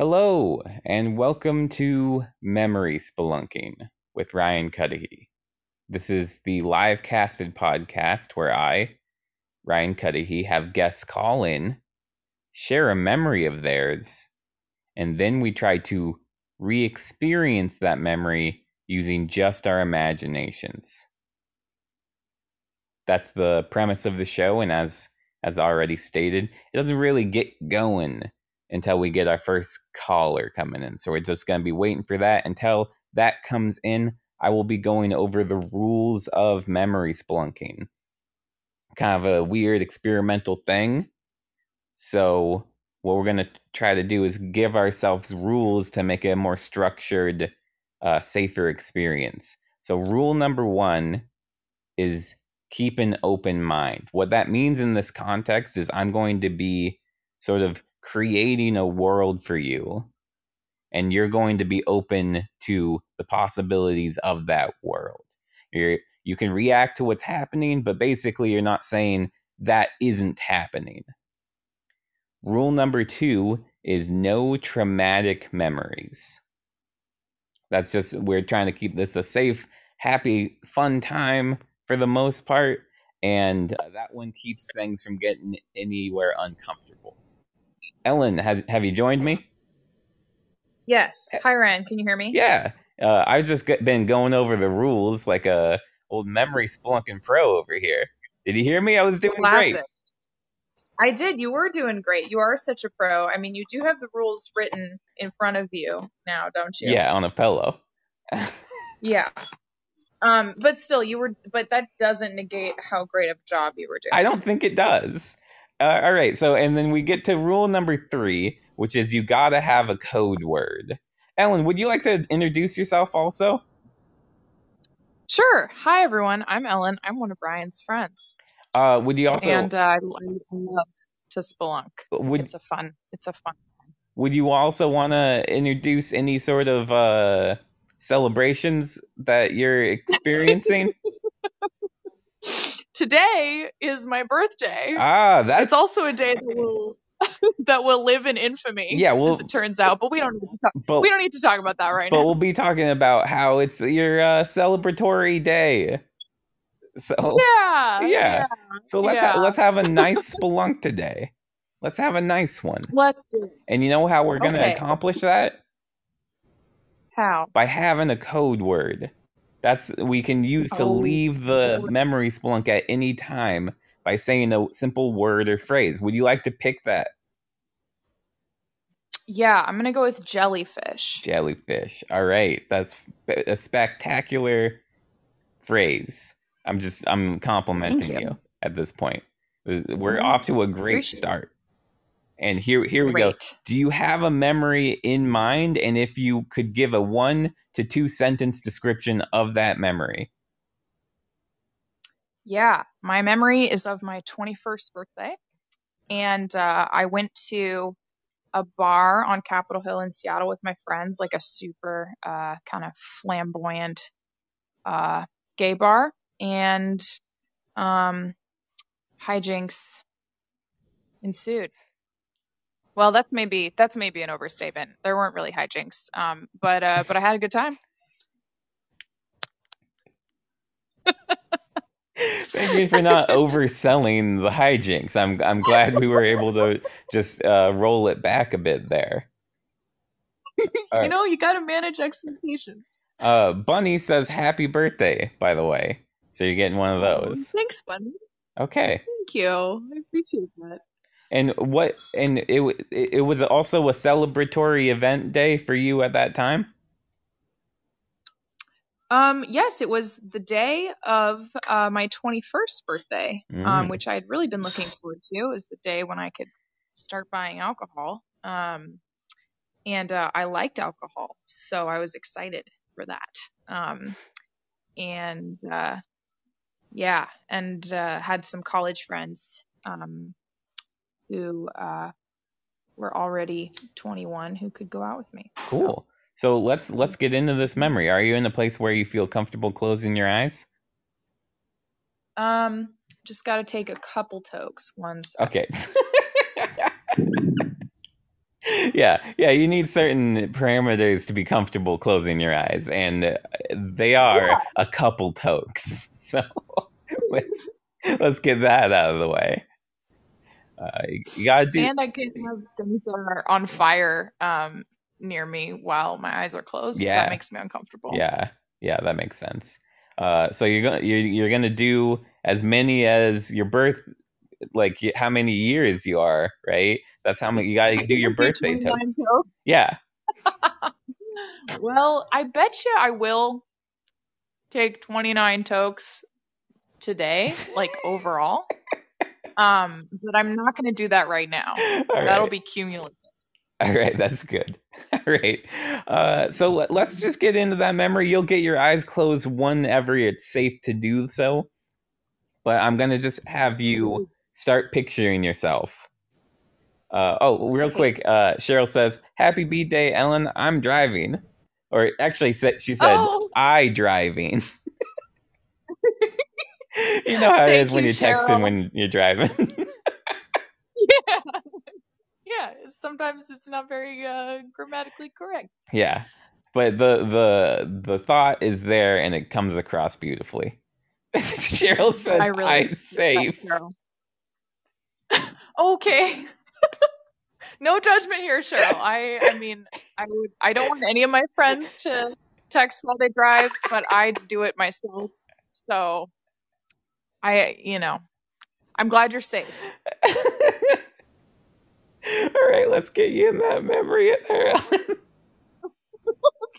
Hello, and welcome to Memory Spelunking with Ryan Cudahy. This is the live casted podcast where I, Ryan Cudahy, have guests call in, share a memory of theirs, and then we try to re experience that memory using just our imaginations. That's the premise of the show, and as as already stated, it doesn't really get going until we get our first caller coming in. So we're just going to be waiting for that. Until that comes in, I will be going over the rules of memory spelunking. Kind of a weird experimental thing. So, what we're going to try to do is give ourselves rules to make it a more structured, uh, safer experience. So, rule number one is keep an open mind. What that means in this context is I'm going to be sort of creating a world for you and you're going to be open to the possibilities of that world. You're you can react to what's happening, but basically you're not saying that isn't happening. Rule number 2 is no traumatic memories. That's just we're trying to keep this a safe, happy, fun time for the most part and uh, that one keeps things from getting anywhere uncomfortable. Ellen, has have you joined me? Yes. Hi, Ryan. Can you hear me? Yeah. Uh, I've just been going over the rules like a old memory spelunking pro over here. Did you hear me? I was doing Classic. great. I did. You were doing great. You are such a pro. I mean, you do have the rules written in front of you now, don't you? Yeah, on a pillow. yeah. Um, but still, you were. But that doesn't negate how great of a job you were doing. I don't think it does. Uh, all right. So, and then we get to rule number three, which is you got to have a code word. Ellen, would you like to introduce yourself also? Sure. Hi, everyone. I'm Ellen. I'm one of Ryan's friends. Uh, would you also and uh, I love to spelunk. Would, it's a fun. It's a fun. Would you also want to introduce any sort of uh, celebrations that you're experiencing? today is my birthday. Ah, that's it's also a day that will that will live in infamy. Yeah, well, as it turns out, but we don't need to talk. But, we don't need to talk about that right but now. But we'll be talking about how it's your uh, celebratory day. So yeah, yeah. yeah. So let's yeah. Ha- let's have a nice spelunk today. Let's have a nice one. Let's do it. And you know how we're going to okay. accomplish that? How? By having a code word. That's we can use to oh, leave the memory spelunk at any time by saying a simple word or phrase. Would you like to pick that? Yeah, I'm gonna go with jellyfish. Jellyfish. All right, that's a spectacular phrase. I'm just I'm complimenting you. you. at this point. We're mm-hmm. off to a great start. And here, here we Great. go. Do you have a memory in mind? And if you could give a one to two sentence description of that memory. Yeah, my memory is of my 21st birthday. And uh, I went to a bar on Capitol Hill in Seattle with my friends, like a super uh, kind of flamboyant uh, gay bar. And um, hijinks ensued. Well, that's maybe that's maybe an overstatement. There weren't really hijinks, um, but uh, but I had a good time. Thank you for not overselling the hijinks. I'm I'm glad we were able to just uh, roll it back a bit there. you right. know, you got to manage expectations. Uh, Bunny says happy birthday, by the way. So you're getting one of those. Thanks, Bunny. Okay. Thank you. I appreciate that. And what? And it it was also a celebratory event day for you at that time. Um, yes, it was the day of uh, my 21st birthday, um, mm. um, which I had really been looking forward to. It was the day when I could start buying alcohol. Um, and uh, I liked alcohol, so I was excited for that. Um, and uh, yeah, and uh, had some college friends um, who uh, were already 21 who could go out with me. Cool. So. so let's let's get into this memory. Are you in a place where you feel comfortable closing your eyes? Um, just got to take a couple tokes. One Okay. yeah, yeah. You need certain parameters to be comfortable closing your eyes, and they are yeah. a couple tokes. So let's let's get that out of the way. Uh, you gotta do. And I can have things that are on fire um, near me while my eyes are closed. Yeah, that makes me uncomfortable. Yeah, yeah, that makes sense. Uh, so you're gonna you're, you're gonna do as many as your birth, like how many years you are, right? That's how many you gotta do your birthday toast. Yeah. well, I bet you I will take 29 tokes today, like overall. Um, but I'm not going to do that right now. All That'll right. be cumulative. All right, that's good. All right. Uh, so let, us just get into that memory. You'll get your eyes closed whenever it's safe to do so. But I'm going to just have you start picturing yourself. Uh, oh, real quick. Uh, Cheryl says, Happy B Day, Ellen. I'm driving. Or actually, she said, oh. I driving. you know how it is when you, are texting when you're driving. yeah. Yeah. Sometimes it's not very uh, grammatically correct. Yeah. But the the the thought is there and it comes across beautifully. Cheryl says I, really I safe. okay. no judgment here, Cheryl. I I mean I would I don't want any of my friends to text while they drive, but I do it myself. So I, you know, I'm glad you're safe. All right, let's get you in that memory there,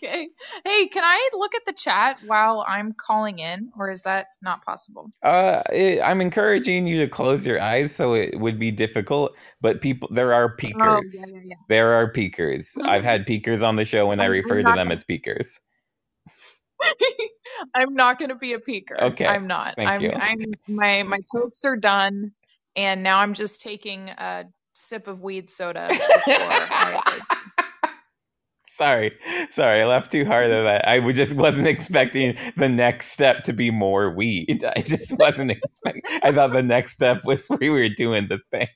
okay. Hey, can I look at the chat while I'm calling in, or is that not possible? Uh, it, I'm encouraging you to close your eyes, so it would be difficult. But people, there are peekers. Oh, yeah, yeah, yeah. There are peekers. I've had peekers on the show, and I refer to them as peekers. I'm not going to be a peeker. Okay. I'm not. Thank I'm, you. I'm my my tokes are done, and now I'm just taking a sip of weed soda. I, sorry, sorry, I laughed too hard at that. I just wasn't expecting the next step to be more weed. I just wasn't expecting. I thought the next step was we were doing the thing.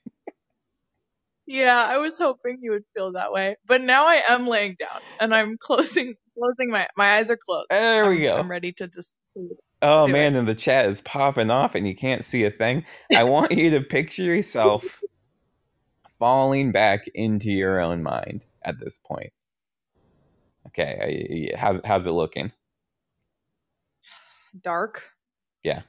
Yeah, I was hoping you would feel that way, but now I am laying down and I'm closing closing my my eyes are closed. There I'm, we go. I'm ready to just. Oh man, it. and the chat is popping off, and you can't see a thing. I want you to picture yourself falling back into your own mind at this point. Okay, how's how's it looking? Dark. Yeah,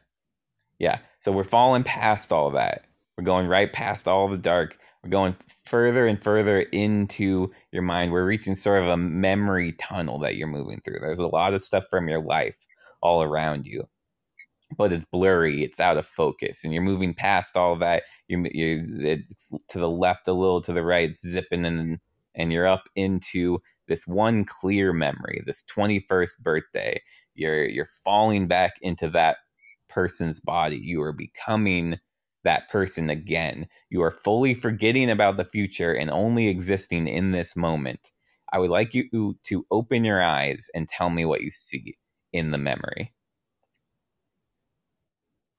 yeah. So we're falling past all that. We're going right past all the dark we're going further and further into your mind. We're reaching sort of a memory tunnel that you're moving through. There's a lot of stuff from your life all around you, but it's blurry. It's out of focus, and you're moving past all that. You're, you're it's to the left a little, to the right, zipping, and and you're up into this one clear memory, this 21st birthday. You're you're falling back into that person's body. You are becoming that person again. You are fully forgetting about the future and only existing in this moment. I would like you to open your eyes and tell me what you see in the memory.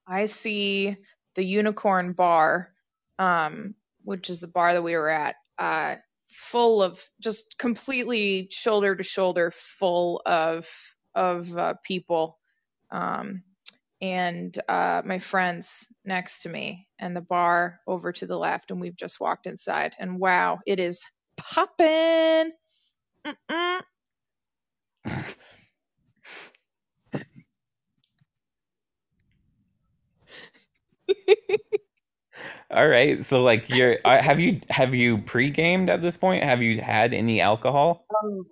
I see the unicorn bar, um, which is the bar that we were at, uh, full of just completely shoulder to shoulder, full of of uh, people. Um, and uh, my friends next to me, and the bar over to the left, and we've just walked inside. And wow, it is popping. All right. So like you're uh, have you have you pre-gamed at this point? Have you had any alcohol? Oh,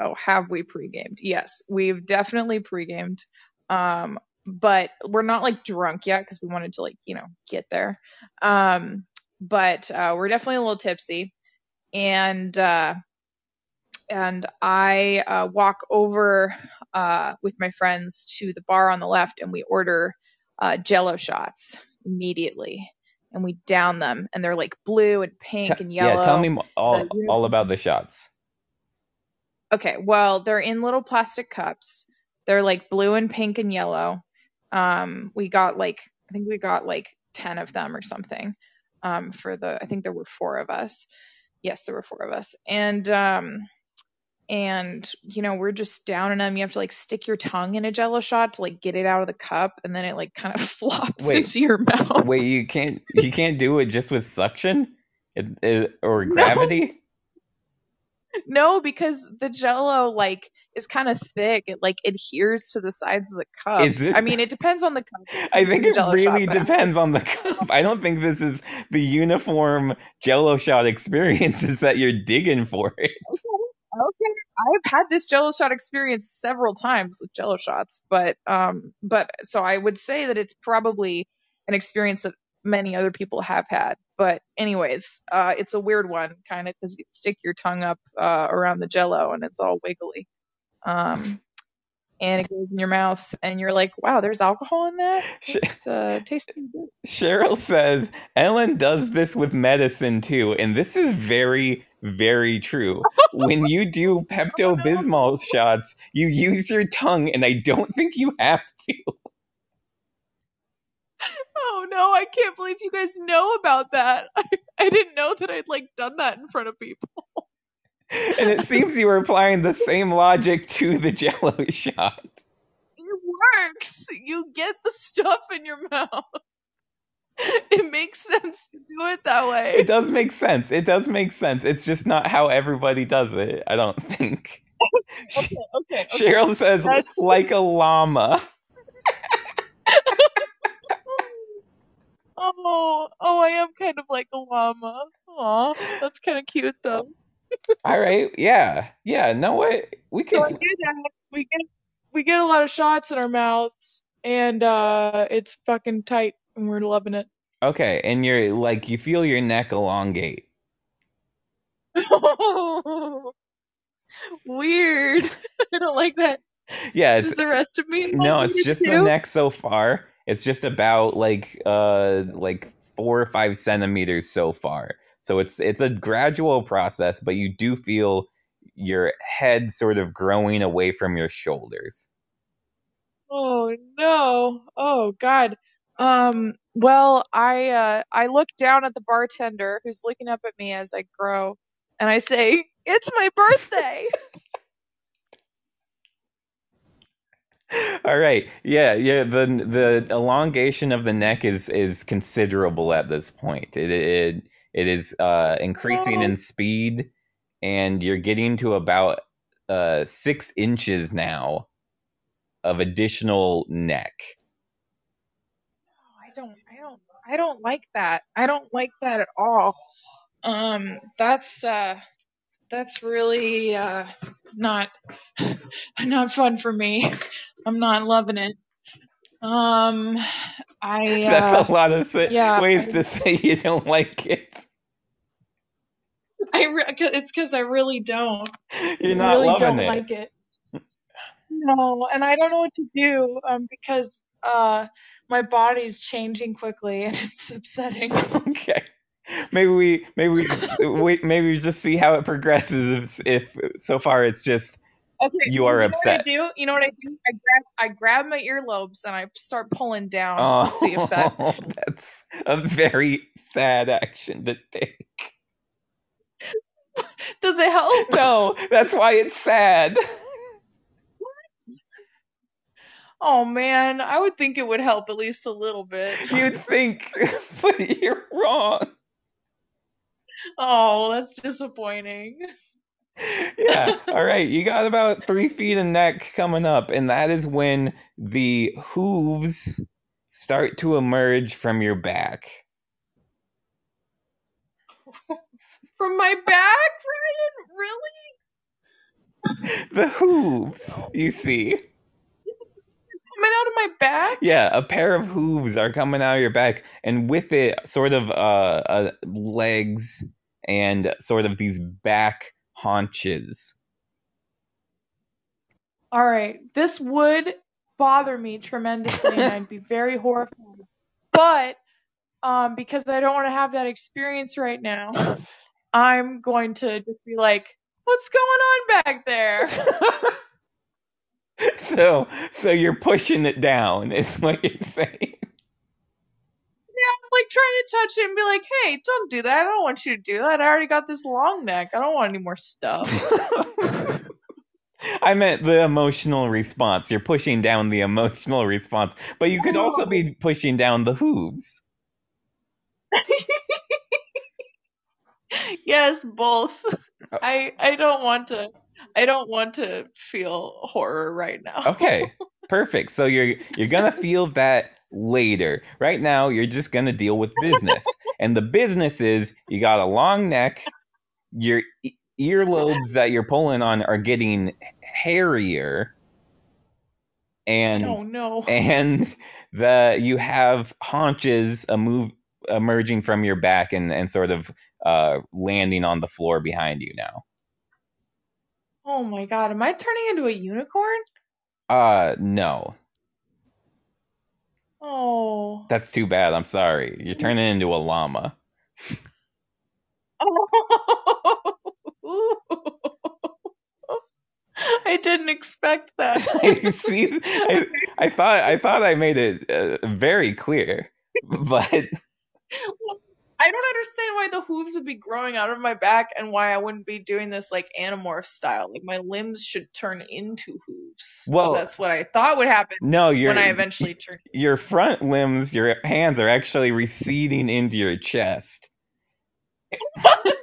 oh have we pre-gamed? Yes, we've definitely pre-gamed. Um but we're not like drunk yet because we wanted to like you know get there. Um but uh, we're definitely a little tipsy. And uh and i uh, walk over uh with my friends to the bar on the left and we order uh jello shots immediately. And we down them and they're like blue and pink and yellow yeah tell me all, all about the shots. Okay well they're in little plastic cups. They're like blue and pink and yellow um, we got like I think we got like ten of them or something um, for the I think there were four of us, Yes, there were four of us, and um, and you know we're just down in them. You have to like stick your tongue in a Jello shot to like get it out of the cup, and then it like kind of flops Wait. into your mouth. Wait, you can't you can't do it just with suction, it, it, or gravity? No, because the Jello like is kind of thick. It like adheres to the sides of the cup. Is this- I mean, it depends on the cup. I think it really depends on the cup. I don't think this is the uniform Jello shot experiences that you're digging for it. Okay, I've had this Jello shot experience several times with Jello shots, but um, but so I would say that it's probably an experience that many other people have had. But anyways, uh, it's a weird one, kind of, because you stick your tongue up uh, around the Jello and it's all wiggly, um, and it goes in your mouth, and you're like, wow, there's alcohol in that. It's uh, pretty good. Cheryl says Ellen does this with medicine too, and this is very, very true. when you do Pepto Bismol shots, you use your tongue, and I don't think you have to. Oh no, I can't believe you guys know about that. I, I didn't know that I'd like done that in front of people. And it seems you were applying the same logic to the Jello shot. It works. You get the stuff in your mouth. It makes sense to do it that way. It does make sense. It does make sense. It's just not how everybody does it. I don't think. Okay, okay. okay. Cheryl says That's- like a llama. Oh, oh, I am kind of like a llama. Aw, that's kind of cute though. All right. Yeah. Yeah. No way. We So I can. do that. We get we get a lot of shots in our mouths, and uh, it's fucking tight, and we're loving it. Okay. And you're like, you feel your neck elongate. Weird. I don't like that. Yeah. Is It's the rest of me? no. It's it just the neck so far. It's just about like uh like four or five centimeters so far. So it's it's a gradual process, but you do feel your head sort of growing away from your shoulders. Oh no. Oh god. Um well, I uh I look down at the bartender who's looking up at me as I grow and I say, "It's my birthday." All right. Yeah, yeah, the the elongation of the neck is is considerable at this point. It it, it is uh increasing in speed and you're getting to about uh 6 inches now of additional neck. I don't I don't I don't like that. I don't like that at all. Um that's uh that's really uh not not fun for me. I'm not loving it. Um I uh That's a lot of sa- yeah, ways I- to say you don't like it. I re- it's cuz I really don't. You're I not really loving don't it. like it. No, and I don't know what to do um because uh my body's changing quickly and it's upsetting. okay. Maybe we maybe we just maybe we just see how it progresses if, if so far it's just Okay, You are know upset. Do? You know what I do? I grab I grab my earlobes and I start pulling down oh to see if that that's a very sad action to take. does it help. No, that's why it's sad. Oh man, I would think it would help at least a little bit. You'd think, but you're wrong. Oh, that's disappointing. Yeah. All right. You got about three feet of neck coming up, and that is when the hooves start to emerge from your back. From my back, Ryan? Really? The hooves, you see. Coming out of my back? Yeah, a pair of hooves are coming out of your back, and with it, sort of uh, uh legs and sort of these back haunches. All right, this would bother me tremendously, and I'd be very horrified. But um, because I don't want to have that experience right now, I'm going to just be like, "What's going on back there?" so, so you're pushing it down, is what you're saying. Yeah, like trying to touch it and be like, "Hey, don't do that. I don't want you to do that. I already got this long neck. I don't want any more stuff." I meant the emotional response. You're pushing down the emotional response, but you could also be pushing down the hooves. yes, both. Oh. I I don't want to I don't want to feel horror right now. okay. Perfect. So you're you're going to feel that later. Right now you're just going to deal with business. and the business is you got a long neck, your earlobes that you're pulling on are getting hairier and oh no and the you have haunches a move emerging from your back and and sort of uh landing on the floor behind you now oh my god. Am i turning into a unicorn? Uh no. Oh. That's too bad. I'm sorry. You're turning into a llama. Oh I didn't expect that. See, I, I, thought I thought I made it uh, very clear, but understand why the hooves would be growing out of my back and why I wouldn't be doing this like animorph style. Like my limbs should turn into hooves. Well, that's what I thought would happen. No, you when I eventually turn. Your front limbs, your hands are actually receding into your chest.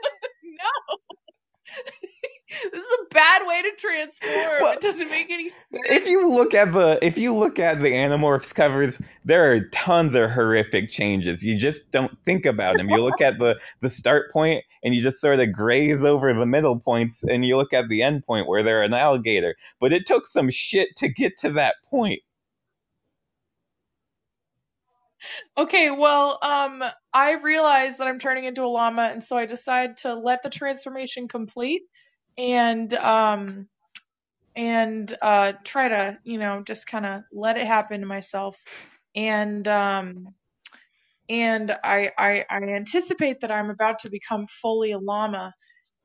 this is a bad way to transform. Well, it doesn't make any sense. If you look at the if you look at the Animorphs covers, there are tons of horrific changes. You just don't think about them. You look at the the start point and you just sort of graze over the middle points and you look at the end point where they're an alligator. But it took some shit to get to that point. Okay, well, um, I realized that I'm turning into a llama, and so I decide to let the transformation complete and um and uh try to you know just kind of let it happen to myself. And um and I, I i anticipate that i'm about to become fully a llama.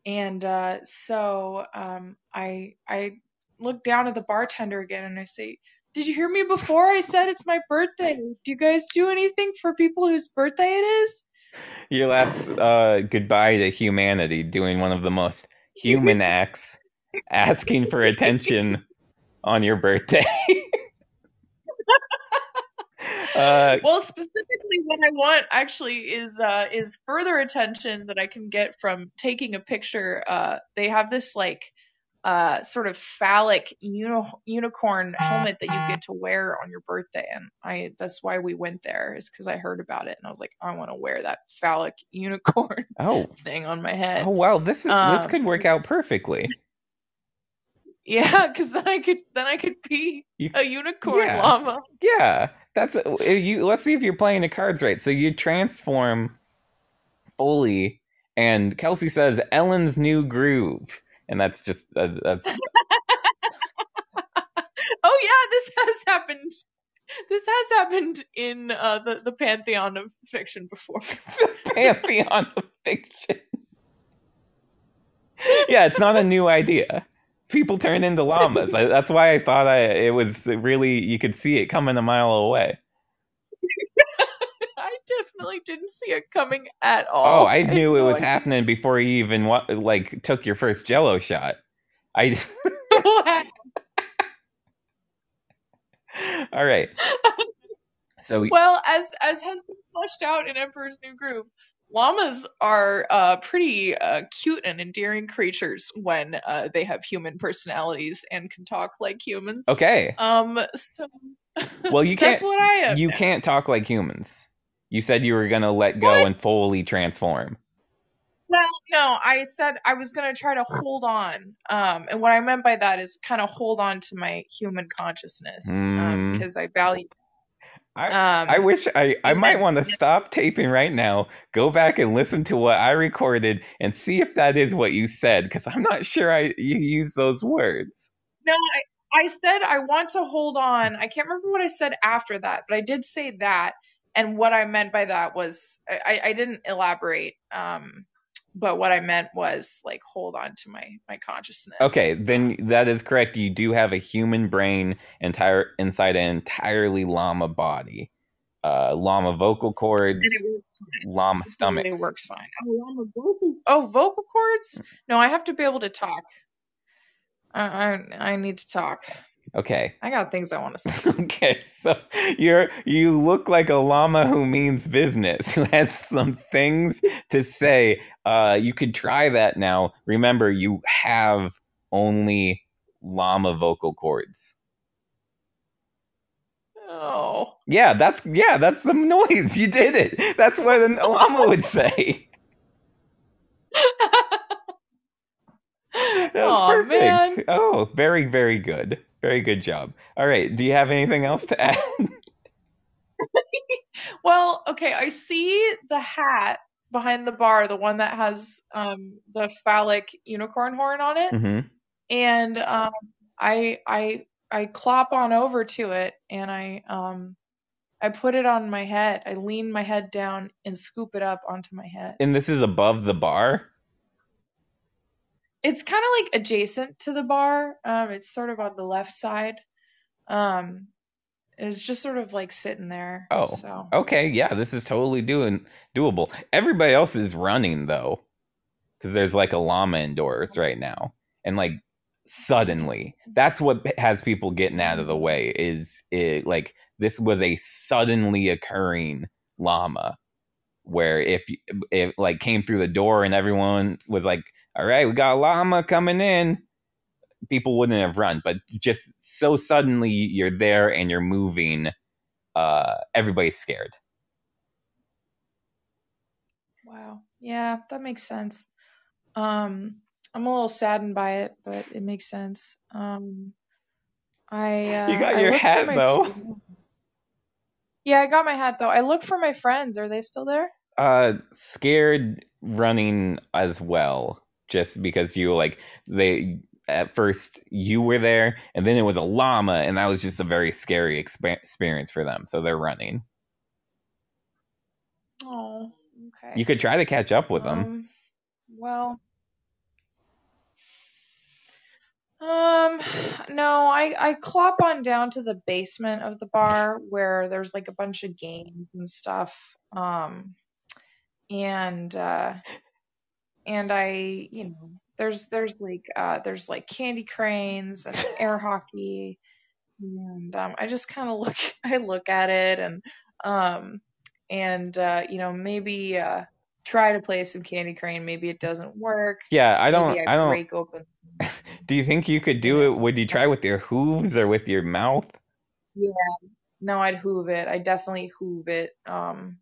And uh so um i i look down at the bartender again and i say did you hear me before? I said it's my birthday. Do you guys do anything for people whose birthday it is? Your last uh goodbye to humanity doing one of the most human acts asking for attention on your birthday. uh, well, specifically, what I want actually is uh, is further attention that I can get from taking a picture. Uh, they have this like uh, sort of phallic uni- unicorn helmet that you get to wear on your birthday, and I that's why we went there is because I heard about it and I was like, I want to wear that phallic unicorn oh. thing on my head. Oh wow, this is, um, this could work out perfectly. Yeah, because then I could then I could be you, a unicorn yeah, llama. Yeah, that's a, you. Let's see if you're playing the cards right. So you transform fully, and Kelsey says Ellen's new groove and that's just uh, that's. oh yeah, this has happened. This has happened in uh, the the pantheon of fiction before. the pantheon of fiction. yeah, it's not a new idea. People turn into llamas. I, that's why I thought I it was really you could see it coming a mile away. I definitely didn't see it coming at all. Oh, I knew it was happening before you even like took your first Jello shot. I. all right. So well, as as has been fleshed out in Emperor's New Groove, llamas are uh, pretty uh, cute and endearing creatures when uh, they have human personalities and can talk like humans. Okay. Um. So. Well, you can't. That's what I am. You now. can't talk like humans. You said you were going to let go what? and fully transform. Well, no, I said I was going to try to hold on. Um, and what I meant by that is kind of hold on to my human consciousness mm. um, because I value. I, um, I wish I, I might want to stop taping right now, go back and listen to what I recorded and see if that is what you said because I'm not sure I you use those words. No, I, I said I want to hold on. I can't remember what I said after that, but I did say that and what I meant by that was I, I didn't elaborate. Um, but what I meant was like hold on to my my consciousness. Okay, then that is correct. You do have a human brain entire inside an entirely llama body. uh, llama vocal cords, llama stomach. It works fine. Oh, llama vocal. Oh, vocal cords? No, I have to be able to talk. I I, I need to talk. Okay. I got things I want to say. okay, so you're you look like a llama who means business, who has some things to say. Uh, you could try that now. Remember, you have only llama vocal cords. Oh. Yeah, that's yeah, that's the noise. You did it. That's what a llama would say. That was perfect. Man. Oh, very, very good. Very good job. All right. Do you have anything else to add? well, okay. I see the hat behind the bar, the one that has um, the phallic unicorn horn on it, mm-hmm. and um, I I I clop on over to it, and I um I put it on my head. I lean my head down and scoop it up onto my head. And this is above the bar it's kind of like adjacent to the bar. Um, it's sort of on the left side. Um, it's just sort of like sitting there. Oh, so. okay, yeah, this is totally doing doable. Everybody else is running though, because there's like a llama indoors right now, and like suddenly, that's what has people getting out of the way. Is it like this was a suddenly occurring llama, where if it like came through the door and everyone was like all right, we got a llama coming in. People wouldn't have run, but just so suddenly you're there and you're moving, uh, everybody's scared. Wow. Yeah, that makes sense. Um, I'm a little saddened by it, but it makes sense. Um, I uh, you got your hat though. Yeah, I got my hat though. I looked for my friends. Are they still there? Uh, scared running as well just because you like they at first you were there and then it was a llama and that was just a very scary exp- experience for them so they're running. Oh okay. You could try to catch up with them. Um, well um no i i clop on down to the basement of the bar where there's like a bunch of games and stuff um and uh and I, you know, there's there's like uh, there's like candy cranes and air hockey, and um, I just kind of look I look at it and um and uh, you know maybe uh, try to play some candy crane. Maybe it doesn't work. Yeah, I don't. I, I, don't. Break open. do you think you could do it? Would you try with your hooves or with your mouth? Yeah, no, I'd hoove it. I definitely hoove it. Um,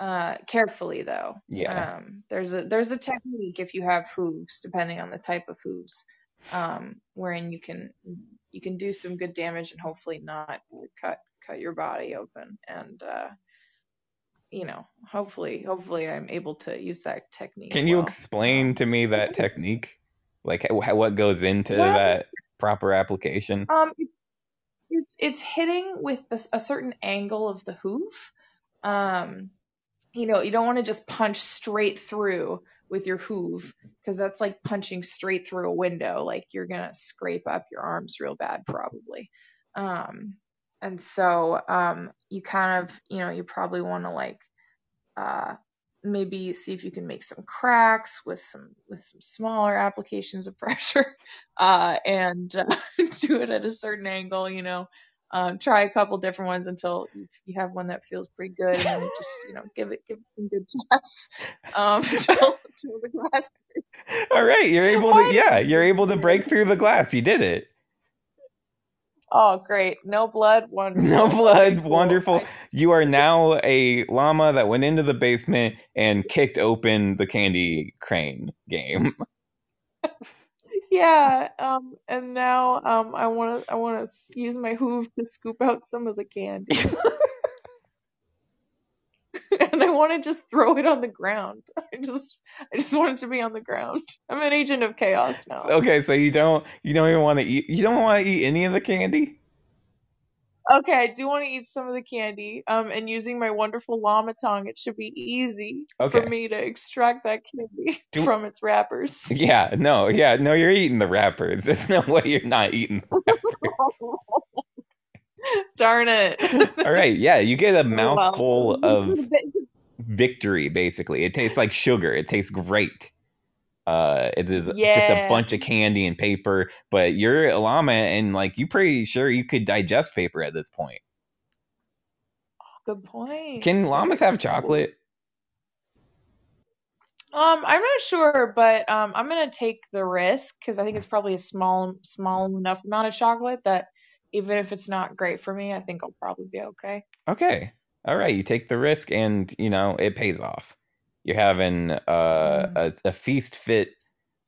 uh, carefully though. Yeah. Um, there's a there's a technique if you have hooves, depending on the type of hooves, um, wherein you can you can do some good damage and hopefully not cut cut your body open and uh, you know hopefully hopefully I'm able to use that technique. Can you explain to me that technique? Like what goes into well, that proper application? Um, it's it's hitting with a, a certain angle of the hoof. Um, you know, you don't want to just punch straight through with your hoof because that's like punching straight through a window. Like you're gonna scrape up your arms real bad probably. Um, and so um, you kind of, you know, you probably want to like uh, maybe see if you can make some cracks with some with some smaller applications of pressure uh, and uh, do it at a certain angle. You know, um, try a couple different ones until you have one that feels pretty good, and then just you know give it give it some good taps um, until, until the glass. All right, you're able to yeah, you're able to break through the glass. You did it. Oh, great! No blood, wonderful. No blood, wonderful. You are now a llama that went into the basement and kicked open the candy crane game. Yeah, um, and now um, I want to I want to use my hoof to scoop out some of the candy, and I want to just throw it on the ground. I just I just want it to be on the ground. I'm an agent of chaos now. Okay, so you don't you don't even want to eat you don't want to eat any of the candy. Okay, I do want to eat some of the candy. Um, and using my wonderful llama tongue, it should be easy okay. for me to extract that candy do... from its wrappers. Yeah, no, yeah, no, you're eating the wrappers. There's no way you're not eating the wrappers. Darn it. All right. Yeah, you get a mouthful of victory, basically. It tastes like sugar. It tastes great. Uh, it is yeah. just a bunch of candy and paper, but you're a llama and like you pretty sure you could digest paper at this point. Good point. Can llamas have chocolate? Um, I'm not sure, but um, I'm gonna take the risk because I think it's probably a small, small enough amount of chocolate that even if it's not great for me, I think I'll probably be okay. Okay, all right. You take the risk, and you know it pays off. You're having uh, mm. a, a feast fit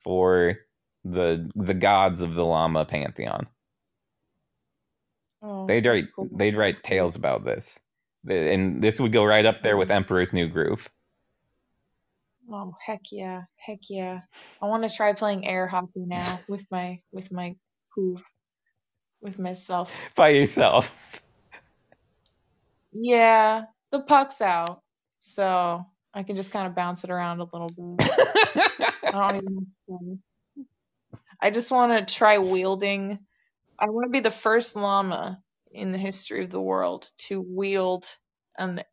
for the the gods of the llama pantheon. Oh, they'd write cool. they'd write tales about this, and this would go right up there with mm. Emperor's New Groove. Oh heck yeah, heck yeah! I want to try playing air hockey now with my with my hoof, with myself by yourself. Yeah, the puck's out, so I can just kind of bounce it around a little bit. I don't even. I just want to try wielding. I want to be the first llama in the history of the world to wield an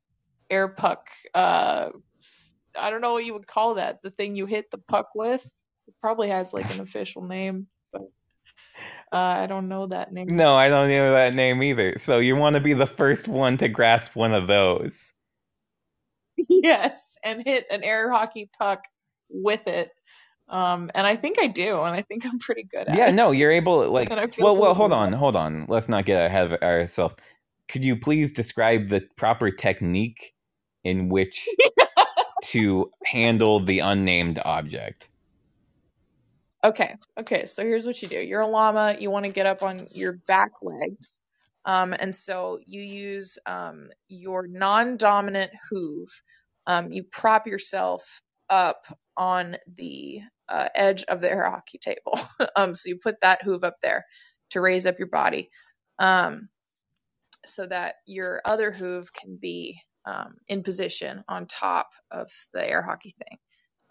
air puck uh, I don't know what you would call that. The thing you hit the puck with. It probably has like an official name, but uh, I don't know that name. No, I don't know that name either. So you want to be the first one to grasp one of those. Yes, and hit an air hockey puck with it. Um, and I think I do, and I think I'm pretty good at yeah, it. Yeah, no, you're able. Like, well, well, hold on, hold on. Let's not get ahead of ourselves. Could you please describe the proper technique in which to handle the unnamed object. Okay, okay, so here's what you do. You're a llama, you want to get up on your back legs. Um, and so you use um, your non dominant hoof. Um, you prop yourself up on the uh, edge of the air hockey table. um, so you put that hoof up there to raise up your body um, so that your other hoof can be um, in position on top of the air hockey thing.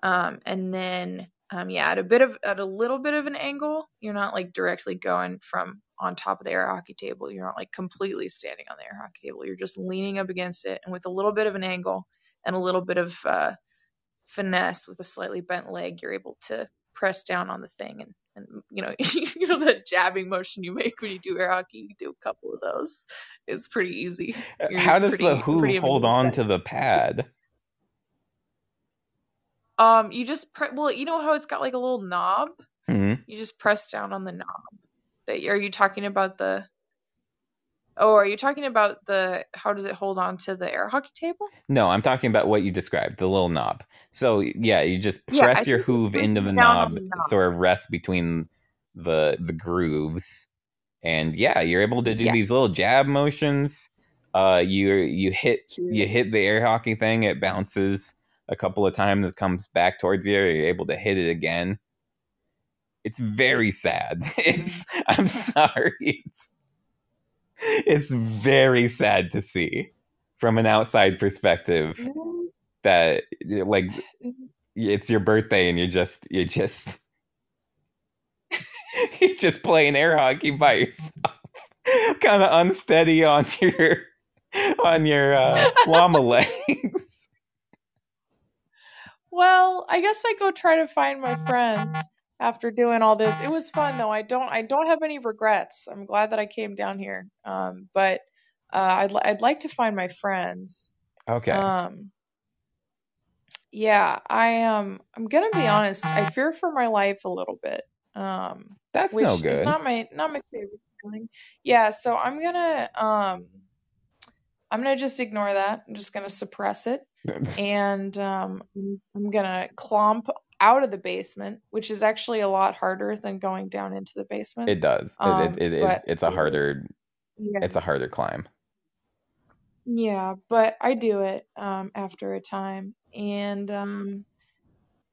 And then, um, yeah, at a bit of, at a little bit of an angle, you're not like directly going from on top of the air hockey table. You're not like completely standing on the air hockey table. You're just leaning up against it. And with a little bit of an angle and a little bit of uh, finesse with a slightly bent leg, you're able to press down on the thing and and you know you know the jabbing motion you make when you do air hockey you do a couple of those it's pretty easy uh, You're how does pretty, the hoof hold on to the pad um you just pre- well you know how it's got like a little knob mm-hmm. you just press down on the knob that are you talking about the Oh, are you talking about the how does it hold on to the air hockey table? No, I'm talking about what you described, the little knob. So yeah, you just press yeah, your hoof into the knob, the knob, sort of rest between the the grooves, and yeah, you're able to do yeah. these little jab motions. Uh, you you hit you hit the air hockey thing, it bounces a couple of times, it comes back towards you. You're able to hit it again. It's very sad. It's I'm sorry. It's it's very sad to see from an outside perspective mm-hmm. that like it's your birthday and you're just you're just you're just playing air hockey by yourself kind of unsteady on your on your uh, llama legs well i guess i go try to find my friends after doing all this. It was fun though. I don't I don't have any regrets. I'm glad that I came down here. Um, but uh, I'd I'd like to find my friends. Okay. Um. Yeah, I um I'm gonna be honest. I fear for my life a little bit. Um. That's no good. It's not my not my favorite feeling. Yeah. So I'm gonna um. I'm gonna just ignore that. I'm just gonna suppress it, and um, I'm gonna clomp out of the basement, which is actually a lot harder than going down into the basement. It does. Um, it, it, it is. It's a harder. Yeah. It's a harder climb. Yeah, but I do it um, after a time, and um,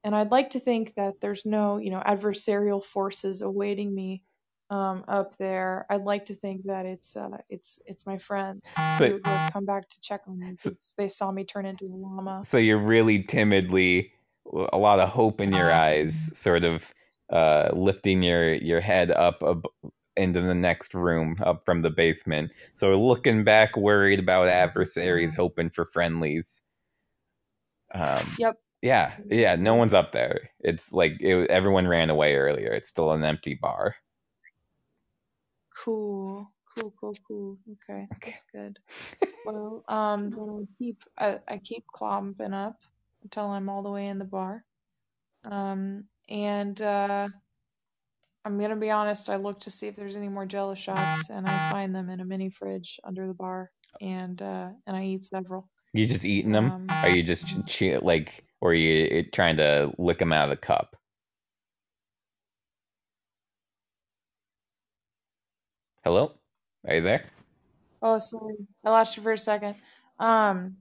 and I'd like to think that there's no you know adversarial forces awaiting me um, up there. I'd like to think that it's uh, it's it's my friends so, who have come back to check on me because so, they saw me turn into a llama. So you're really timidly a lot of hope in your eyes, sort of uh, lifting your your head up ab- into the next room up from the basement. So looking back, worried about adversaries, hoping for friendlies. Um, Yep. yeah, yeah. No one's up there. It's like it, everyone ran away earlier. It's still an empty bar. Cool. Cool, cool, cool. Okay, Okay. that's good. Well, um, I keep I, I keep clomping up until I'm all the way in the bar. Um, and uh, I'm gonna be honest. I look to see if there's any more Jello shots, and I find them in a mini fridge under the bar, and uh, and I eat several. You just eating them? Um, Are you just ch- ch- like, or are you trying to lick them out of the cup? Hello, are you there? Oh, sorry, I lost you for a second. Um,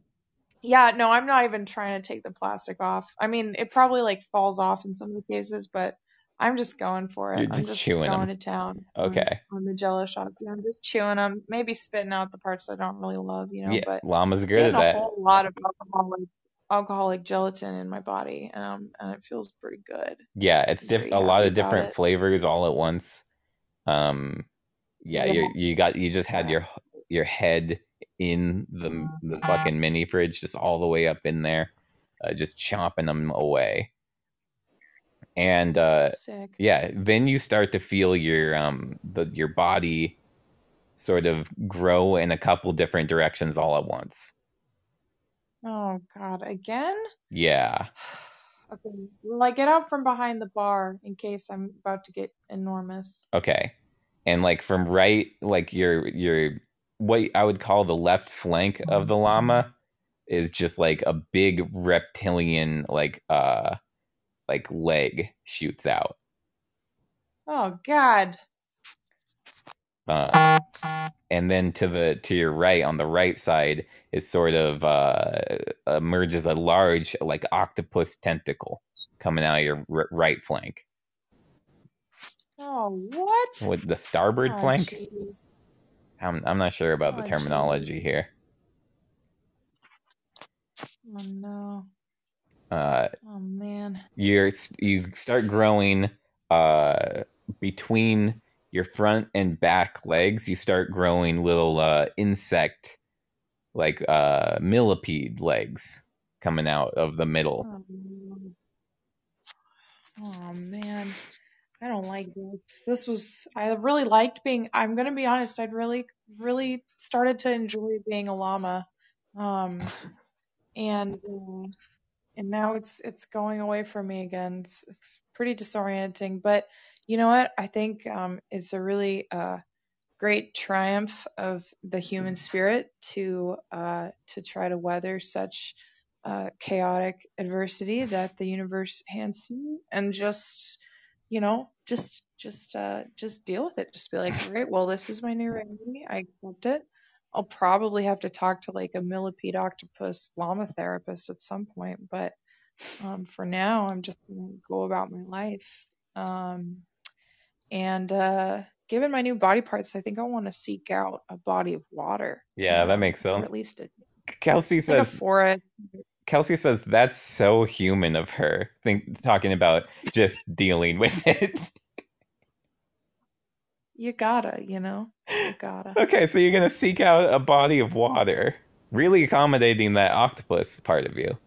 yeah, no, I'm not even trying to take the plastic off. I mean, it probably like falls off in some of the cases, but I'm just going for it. You're I'm just just chewing going to town. Okay. On, the Jello shots, yeah, I'm just chewing them, maybe spitting out the parts I don't really love, you know. yeah, But llamas good at a that. whole lot of alcoholic alcoholic gelatin in my body, um, and it feels pretty good. Yeah, it's diff- a lot of different it. flavors all at once. Um, yeah, Yeah. you you got you just had Yeah. your your head in the the fucking mini fridge, just all the way up in there, uh, just chomping them away. And uh, Sick. yeah, then you start to feel your um the your body sort of grow in a couple different directions all at once. Oh God, again? Yeah. Okay. Well, I get out from behind the bar in case I'm about to get enormous. Okay. And like from right, like your your what I would call the left flank of the llama is just like a big reptilian like uh like leg shoots out. Oh God. Uh, and then to the to your right on the right side is sort of uh emerges a large like octopus tentacle coming out of your r- right flank. Oh what? With the starboard Oh, flank? jeez. I'm I'm not sure about Oh, the terminology here. Oh no. Uh Oh man. you're you start growing uh between your front and back legs you start growing little uh insect like uh millipede legs coming out of the middle Oh, man. Oh man. I don't like this. This was I really liked being I'm gonna be honest, I'd really really started to enjoy being a llama. Um and and now it's it's going away from me again. It's, it's pretty disorienting, but you know what? I think um, it's a really uh, great triumph of the human spirit to uh, to try to weather such uh, chaotic adversity that the universe hands you, and just you know just just uh, just deal with it. Just be like, all right, well, this is my new reality. I accept it. I'll probably have to talk to like a millipede octopus llama therapist at some point, but um, for now, I'm just gonna go about my life. Um, and uh, given my new body parts, I think I want to seek out a body of water. yeah that makes sense at least a, kelsey like says forest. kelsey says that's so human of her think talking about just dealing with it You gotta, you know, you gotta. okay so you're gonna seek out a body of water really accommodating that octopus part of you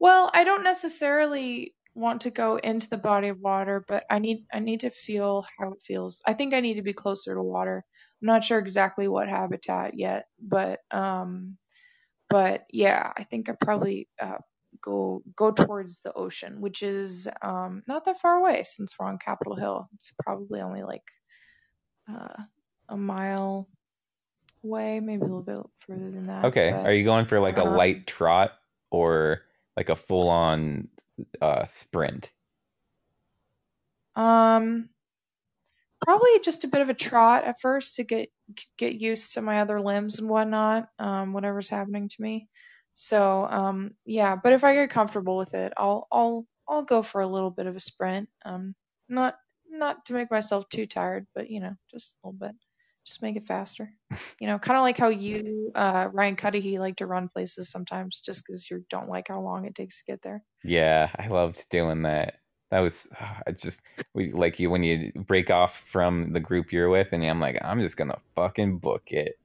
Well, I don't necessarily want to go into the body of water, but I need I need to feel how it feels. I think I need to be closer to water. I'm not sure exactly what habitat yet, but um but yeah, I think I probably uh, go go towards the ocean, which is um not that far away since we're on Capitol Hill. It's probably only like uh, a mile away, maybe a little bit further than that. Okay. but- Are you going for like a um, light trot or like a full on uh sprint? Um, probably just a bit of a trot at first to get get used to my other limbs and whatnot. Um, whatever's happening to me. So um, yeah. But if I get comfortable with it, I'll I'll I'll go for a little bit of a sprint. Um, not not to make myself too tired, but you know, just a little bit. Just make it faster. You know, kind of like how you, uh, Ryan Cudahy, like to run places sometimes just because you don't like how long it takes to get there. Yeah, I loved doing that. That was uh, just we like you when you break off from the group you're with, and I'm like, I'm just gonna fucking book it.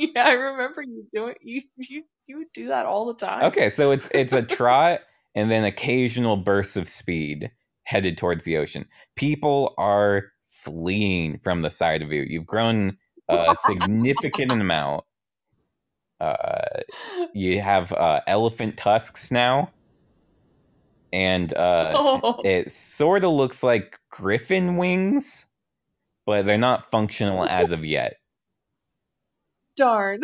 Yeah, I remember you doing you you you would do that all the time. Okay, so it's it's a trot and then occasional bursts of speed headed towards the ocean. People are fleeing from the side of you. You've grown a significant amount. Uh, you have uh, elephant tusks now, and uh, oh. it sort of looks like griffin wings, but they're not functional as of yet. Darn.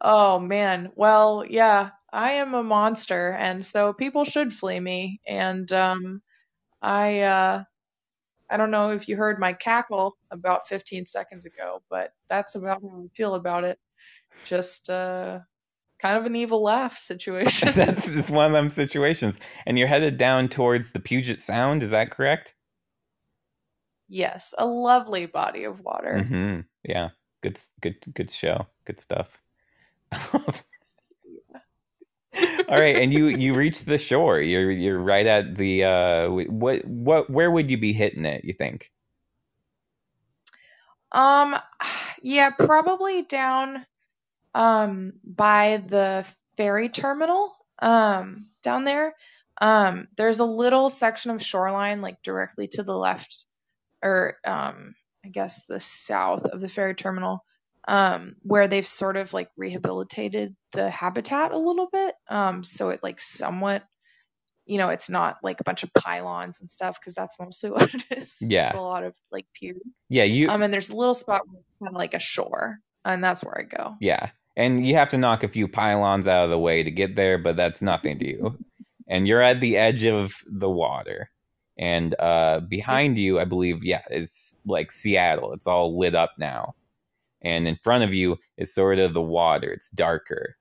Oh man. Well, yeah, I am a monster, and so people should flee me. And um, I uh, I don't know if you heard my cackle about 15 seconds ago, but that's about how I feel about it. Just uh, kind of an evil laugh situation. that's it's one of them situations. And you're headed down towards the Puget Sound, is that correct? Yes, a lovely body of water. Mm-hmm. Yeah, good, good, good show. Good stuff. All right, and you you reach the shore. You're you're right at the uh what what where would you be hitting it, you think? Um yeah, probably down um by the ferry terminal um down there. Um there's a little section of shoreline like directly to the left or um I guess the south of the ferry terminal um, where they've sort of like rehabilitated the habitat a little bit. Um, so it like somewhat, you know, it's not like a bunch of pylons and stuff because that's mostly what it is. Yeah. It's a lot of like piers. Yeah. You. Um, and there's a little spot kind of like a shore, and that's where I go. Yeah. And you have to knock a few pylons out of the way to get there, but that's nothing to you. and you're at the edge of the water. And uh, behind you, I believe, yeah, is like Seattle. It's all lit up now and in front of you is sort of the water. It's darker.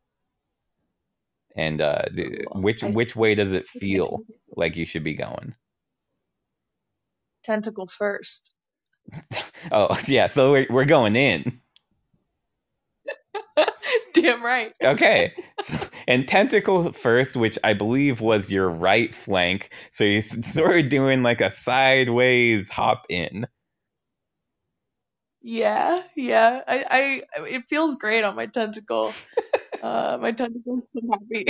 And uh, the, which which way does it feel like you should be going? Tentacle first. oh yeah, so we're we're going in. Damn right. okay. So, and tentacle first, which I believe was your right flank. So you're sort of doing like a sideways hop in. Yeah, yeah. I, I it feels great on my tentacle. uh, my tentacle's so happy.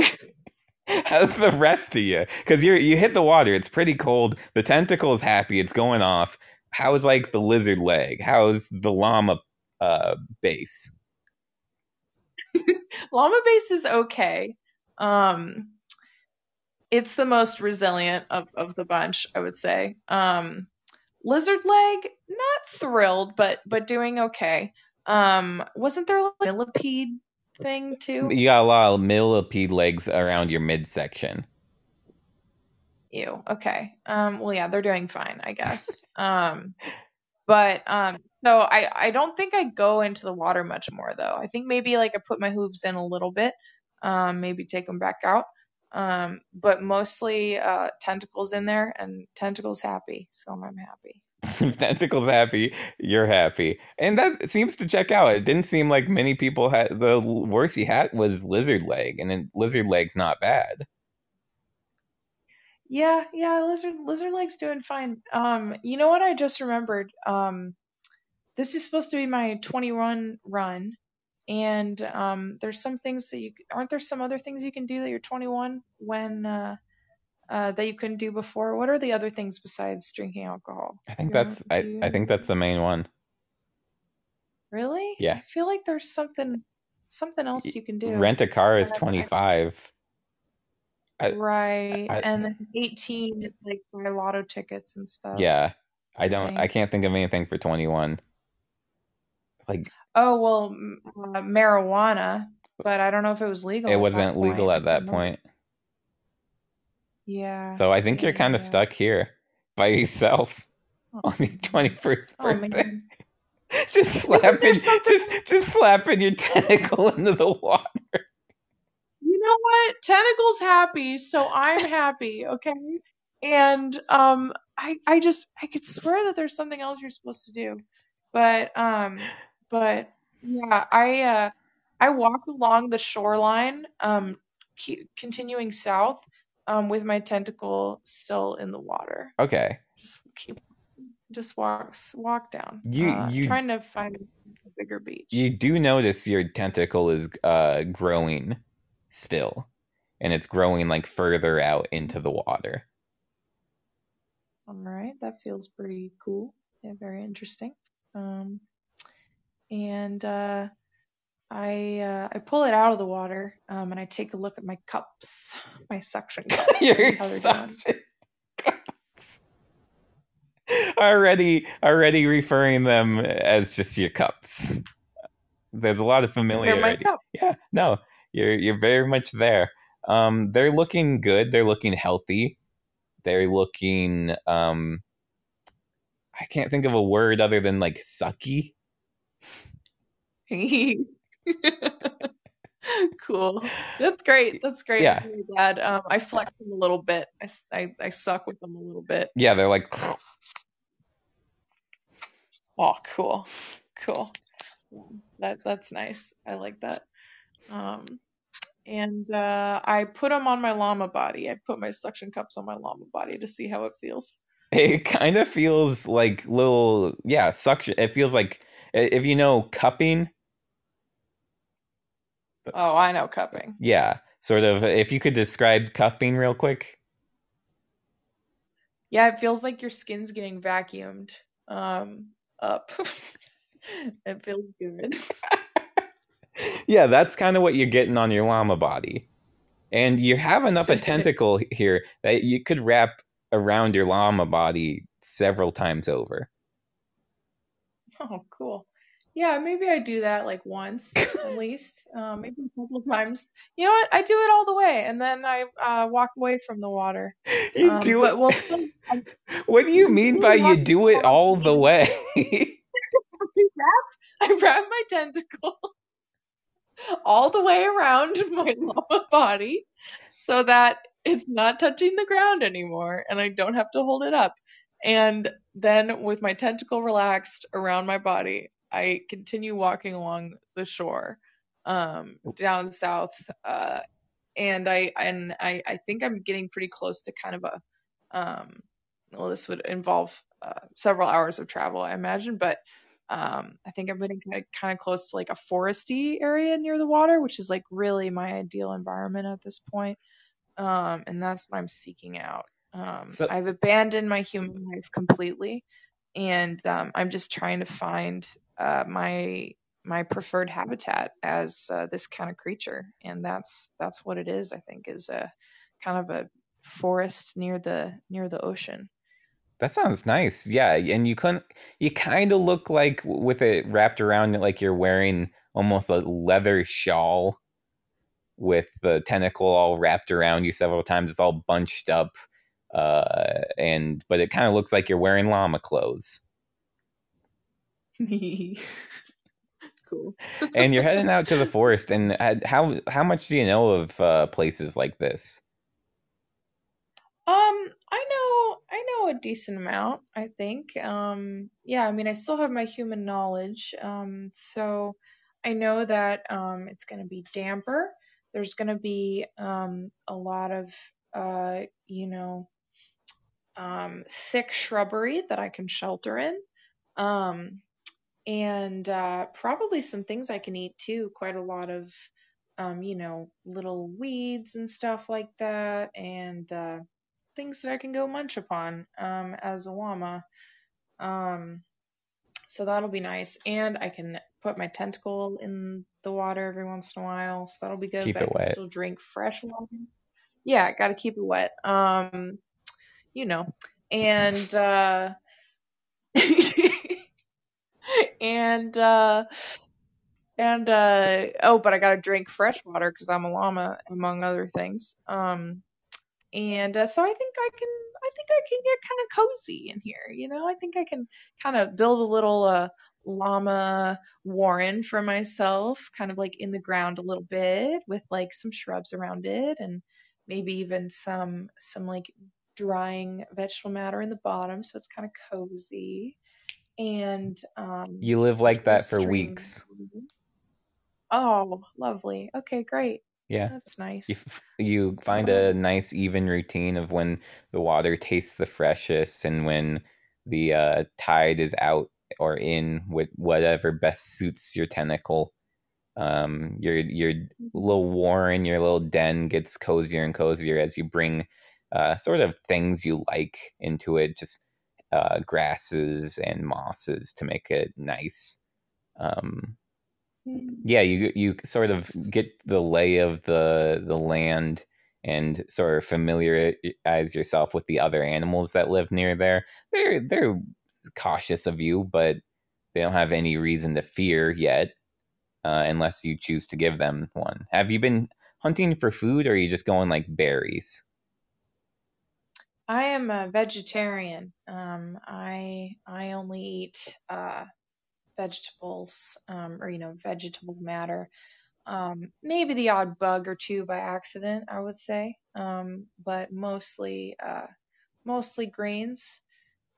How's the rest of you? Because you you hit the water. It's pretty cold. The tentacle is happy. It's going off. How's like the lizard leg? How's the llama uh, base? llama base is okay. Um, it's the most resilient of of the bunch, I would say. Um, Lizard leg, not thrilled, but but doing okay. Um, wasn't there a millipede thing too? You got a lot of millipede legs around your midsection. Ew. Okay. Um. Well, yeah, they're doing fine, I guess. um. But um. So I I don't think I go into the water much more though. I think maybe like I put my hooves in a little bit. Um. Maybe take them back out. Um, but mostly uh, tentacles in there, and tentacles happy, so I'm happy. tentacles happy, you're happy, and that seems to check out. It didn't seem like many people had the worst you had was lizard leg, and then lizard leg's not bad. Yeah, yeah, lizard lizard leg's doing fine. Um, you know what I just remembered? Um, this is supposed to be my 21 run, and um, there's some things that you aren't there some other things you can do that you're 21 when uh, uh, that you couldn't do before. What are the other things besides drinking alcohol? I think you that's I, I think that's the main one. Really? Yeah. I feel like there's something something else you can do. Rent a car is 25. I, right. I, and then 18 like buy lotto tickets and stuff. Yeah. I don't I, I can't think of anything for 21. Like Oh well, uh, marijuana, but I don't know if it was legal. It wasn't legal at that point. Yeah. So I think yeah, you're kind of stuck here by yourself oh. on your 21st birthday. Just slapping, just just slapping your tentacle into the water. You know what? Tentacle's happy, so I'm happy. Okay. And um, I I just I could swear that there's something else you're supposed to do, but um, but yeah, I uh, I walk along the shoreline, um, continuing south, um, with my tentacle still in the water. Okay. Just keep, just walks walk down. You uh, you trying to find a bigger beach. You do notice your tentacle is uh growing still, and it's growing like further out into the water. All right, that feels pretty cool. Yeah, very interesting. Um, and uh, I uh, I pull it out of the water, um, and I take a look at my cups, my suction cups. Your how they're doing. suction cups. Already, already referring them as just your cups. There's a lot of familiarity. Yeah, no, you're you're very much there. Um, they're looking good. They're looking healthy. They're looking. Um, I can't think of a word other than like sucky. cool. That's great. That's great. Yeah. Really glad. Um, I flex them a little bit. I, I, I, suck with them a little bit. Yeah, they're like. Oh, cool. Cool. That that's nice. I like that. Um, and uh, I put them on my llama body. I put my suction cups on my llama body to see how it feels. It kind of feels like little, yeah, suction. It feels like if you know cupping, Oh, I know cupping. yeah, sort of. If you could describe cupping real quick. Yeah, it feels like your skin's getting vacuumed um, up. it feels good. Yeah, that's kind of what you're getting on your llama body. And you have enough a tentacle here that you could wrap around your llama body several times over. Oh, cool. Yeah, maybe I do that like once at least, um, maybe a couple of times. You know what? I do it all the way, and then I uh, walk away from the water. You Um, do but it. we'll still. I What do you mean by you do it all the way? I wrap my tentacle all the way around my llama body so that it's not touching the ground anymore and I don't have to hold it up. And then with my tentacle relaxed around my body, I continue walking along the shore um down south uh and I and I I think I'm getting pretty close to kind of a um well this would involve uh, several hours of travel I imagine but um, I think I'm getting kind of, kind of close to like a foresty area near the water, which is like really my ideal environment at this point. Um, and that's what I'm seeking out. Um, So- I've abandoned my human life completely, and um, I'm just trying to find uh, my my preferred habitat as uh, this kind of creature, and that's that's what it is. I think is a kind of a forest near the near the ocean. That sounds nice. Yeah, and you couldn't. You kind of look like with it wrapped around it, like you're wearing almost a leather shawl with the tentacle all wrapped around you several times. It's all bunched up, uh, and but it kind of looks like you're wearing llama clothes. cool. and you're heading out to the forest. And how how much do you know of uh, places like this? Um, I know, I know a decent amount, I think. Um, yeah, I mean, I still have my human knowledge. Um, so I know that um, it's going to be damper. There's going to be um, a lot of, uh, you know, um, thick shrubbery that I can shelter in. Um, and uh, probably some things I can eat too. Quite a lot of, um, you know, little weeds and stuff like that, and uh, things that I can go munch upon um, as a llama. Um, so that'll be nice, and I can put my tentacle in the water every once in a while, so that'll be good. Keep but it I can wet. still drink fresh water. Yeah, got to keep it wet. Um, you know, and uh, and uh, and uh, oh, but I got to drink fresh water because I'm a llama, among other things. Um, and uh, so I think I can I think I can get kind of cozy in here you know I think I can kind of build a little uh, llama warren for myself kind of like in the ground a little bit with like some shrubs around it and maybe even some some like drying vegetable matter in the bottom so it's kind of cozy. And um You live like that for weeks. oh lovely. Okay great. Yeah, that's nice. You, you find a nice even routine of when the water tastes the freshest and when the uh, tide is out or in with whatever best suits your tentacle. Um, your your little warren, your little den gets cozier and cozier as you bring uh, sort of things you like into it, just uh, grasses and mosses to make it nice. Um, hmm. yeah, you you sort of get the lay of the the land and sort of familiarize yourself with the other animals that live near there. They're they're cautious of you, but they don't have any reason to fear yet, uh, unless you choose to give them one. Have you been hunting for food, or are you just going like berries? I am a vegetarian. Um, I I only eat uh, vegetables, um, or you know, vegetable matter. Um, maybe the odd bug or two by accident, I would say, um, but mostly uh, mostly greens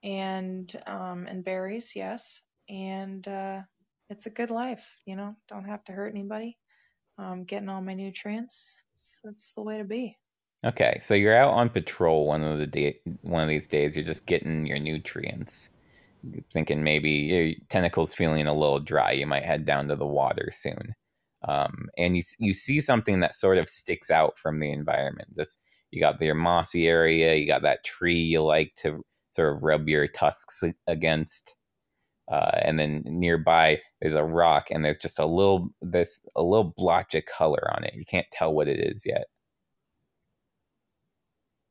and um, and berries, yes. And uh, it's a good life, you know. Don't have to hurt anybody. Um, getting all my nutrients. That's the way to be. Okay, so you're out on patrol one of the day, one of these days. You're just getting your nutrients. You're thinking maybe your tentacles feeling a little dry. You might head down to the water soon, um, and you you see something that sort of sticks out from the environment. Just you got your mossy area. You got that tree you like to sort of rub your tusks against. Uh, and then nearby there's a rock and there's just a little this a little blotch of color on it. You can't tell what it is yet.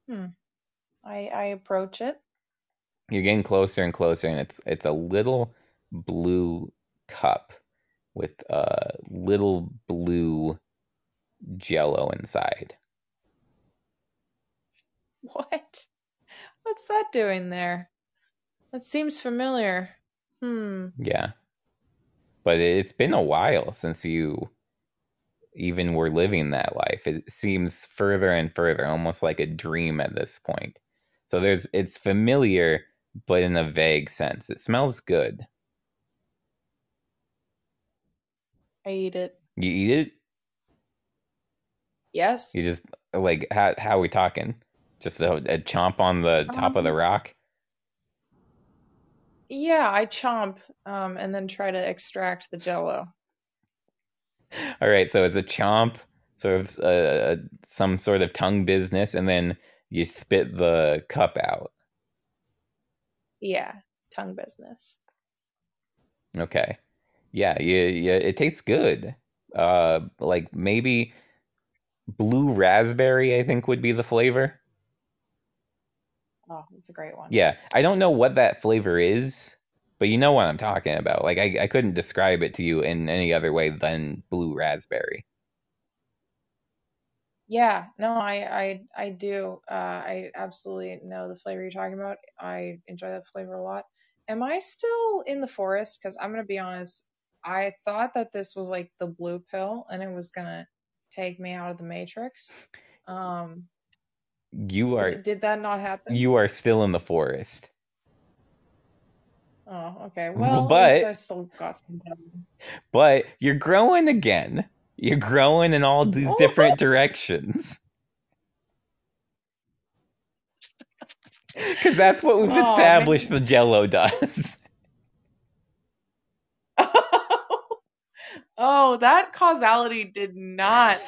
Hmm. I I approach it. You're getting closer and closer, and it's it's a little blue cup with a little blue jello inside. What? What's that doing there? That seems familiar. Hmm. Yeah. But it's been a while since you even we're living that life. It seems further and further, almost like a dream at this point. So there's it's familiar, but in a vague sense. It smells good. I eat it. You eat it? Yes. You just like how how are we talking? Just a, a chomp on the top um, of the um, rock? Yeah, I chomp um, and then try to extract the jello. All right, so it's a chomp, sort of uh, some sort of tongue business, and then you spit the cup out. Yeah, tongue business. Okay. Yeah, yeah, yeah. It tastes good. Uh, like maybe blue raspberry. I think would be the flavor. Oh, it's a great one. Yeah, I don't know what that flavor is, but you know what I'm talking about. Like I, I couldn't describe it to you in any other way than blue raspberry. Yeah, no, I I I do. Uh, I absolutely know the flavor you're talking about. I enjoy that flavor a lot. Am I still in the forest? Because I'm gonna be honest. I thought that this was like the blue pill, and it was gonna take me out of the matrix. Um, you are. Did that not happen? You are still in the forest. Oh, okay. Well, but I still got some time. But you're growing again. You're growing in all these different directions. Because that's what we've oh, established man. the Jello does. oh, that causality did not.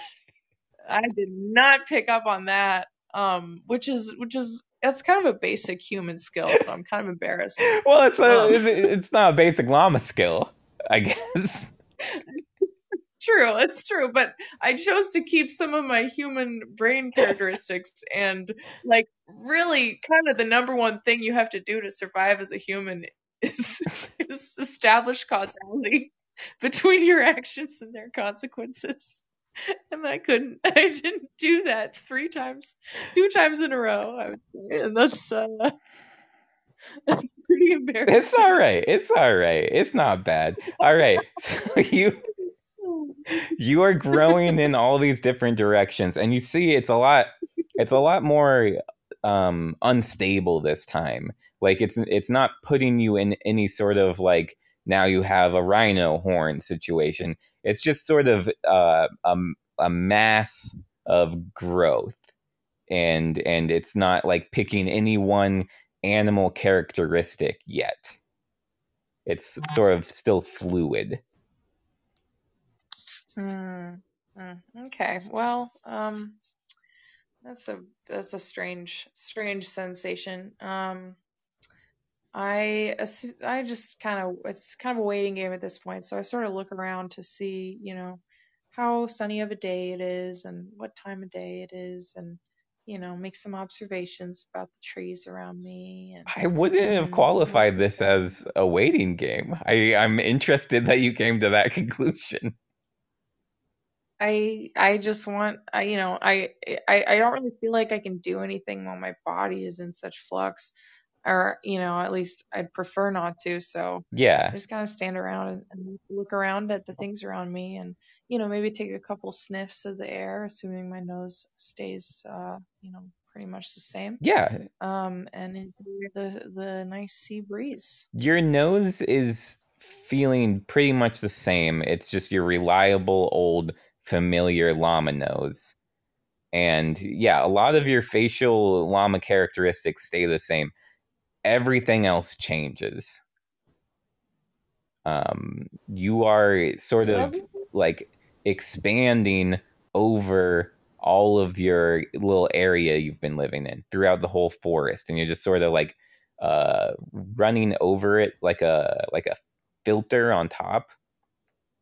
I did not pick up on that. Um, which is which is that's kind of a basic human skill, so I'm kind of embarrassed. well, it's a, um, it's not a basic llama skill, I guess. true, it's true, but I chose to keep some of my human brain characteristics and like really kind of the number one thing you have to do to survive as a human is, is establish causality between your actions and their consequences. and I couldn't. I didn't do that three times, two times in a row. I and that's uh, pretty embarrassing. It's all right. It's all right. It's not bad. All right. So you you are growing in all these different directions, and you see it's a lot. It's a lot more um, unstable this time. Like it's it's not putting you in any sort of like now you have a rhino horn situation. It's just sort of uh, um, a mass of growth. And and it's not like picking any one animal characteristic yet. It's sort of still fluid. Mm, mm, okay. Well um that's a that's a strange strange sensation. Um I I just kind of it's kind of a waiting game at this point. So I sort of look around to see, you know, how sunny of a day it is and what time of day it is and you know, make some observations about the trees around me. And, I wouldn't have qualified this as a waiting game. I, I'm interested that you came to that conclusion. I I just want I you know I, I I don't really feel like I can do anything while my body is in such flux or you know at least i'd prefer not to so yeah. I just kind of stand around and, and, look around at the things around me and you know maybe take a couple sniffs of the air assuming my nose stays uh you know pretty much the same. Yeah. Um and enjoy the the nice sea breeze. Your nose is feeling pretty much the same. It's just your reliable old familiar llama nose. And yeah a lot of your facial llama characteristics stay the same everything else changes. Um, you are sort of like expanding over all of your little area you've been living in throughout the whole forest, and you're just sort of like uh, running over it like a like a filter on top.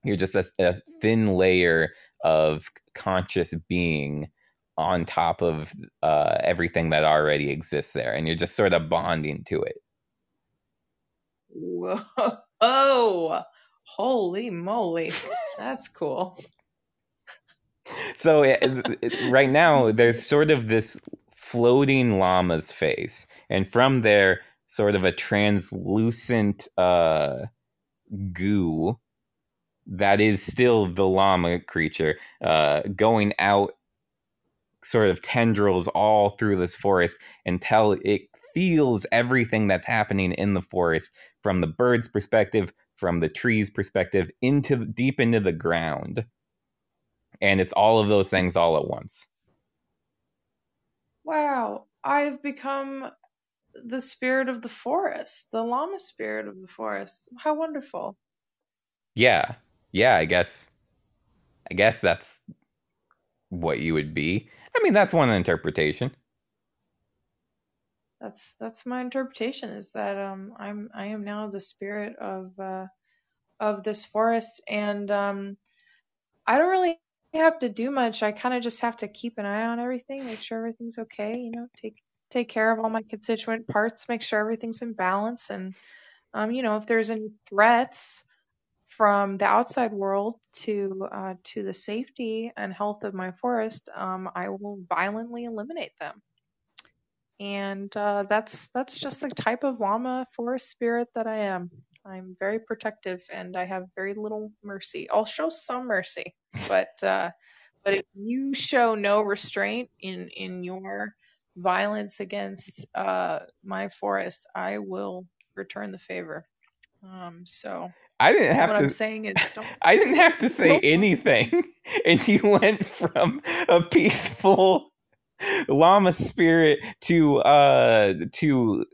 You're just a, a thin layer of conscious being on top of uh, everything that already exists there, and you're just sort of bonding to it. Whoa! Oh, holy moly, that's cool. So it, it, right now, there's sort of this floating llama's face, and from there, sort of a translucent uh, goo that is still the llama creature uh, going out sort of tendrils all through this forest until it feels everything that's happening in the forest from the bird's perspective, from the tree's perspective, into deep into the ground. And it's all of those things all at once. Wow, I've become the spirit of the forest, the llama spirit of the forest. How wonderful. Yeah. Yeah, I guess I guess that's what you would be. I mean, that's one interpretation. That's that's my interpretation. Is that um I'm I am now the spirit of uh of this forest, and um I don't really have to do much. I kind of just have to keep an eye on everything, make sure everything's okay. You know, take take care of all my constituent parts, make sure everything's in balance, and um you know if there's any threats from the outside world to uh, to the safety and health of my forest, um, I will violently eliminate them. And uh, that's that's just the type of llama forest spirit that I am. I'm very protective and I have very little mercy. I'll show some mercy, but uh, but if you show no restraint in in your violence against uh, my forest, I will return the favor. Um, so I didn't have what to. I'm saying is, I didn't have to say anything, and you went from a peaceful llama spirit to uh to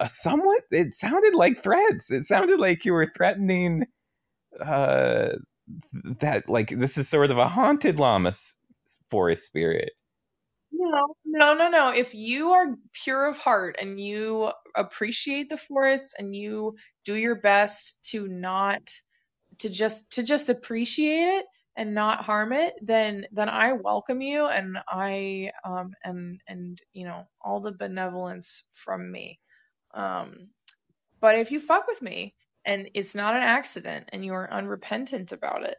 a somewhat. It sounded like threats. It sounded like you were threatening uh that like this is sort of a haunted llama forest spirit. No, no, no, no. If you are pure of heart and you appreciate the forest and you do your best to not to just to just appreciate it and not harm it, then then I welcome you and I um and and you know all the benevolence from me. Um, but if you fuck with me and it's not an accident and you are unrepentant about it,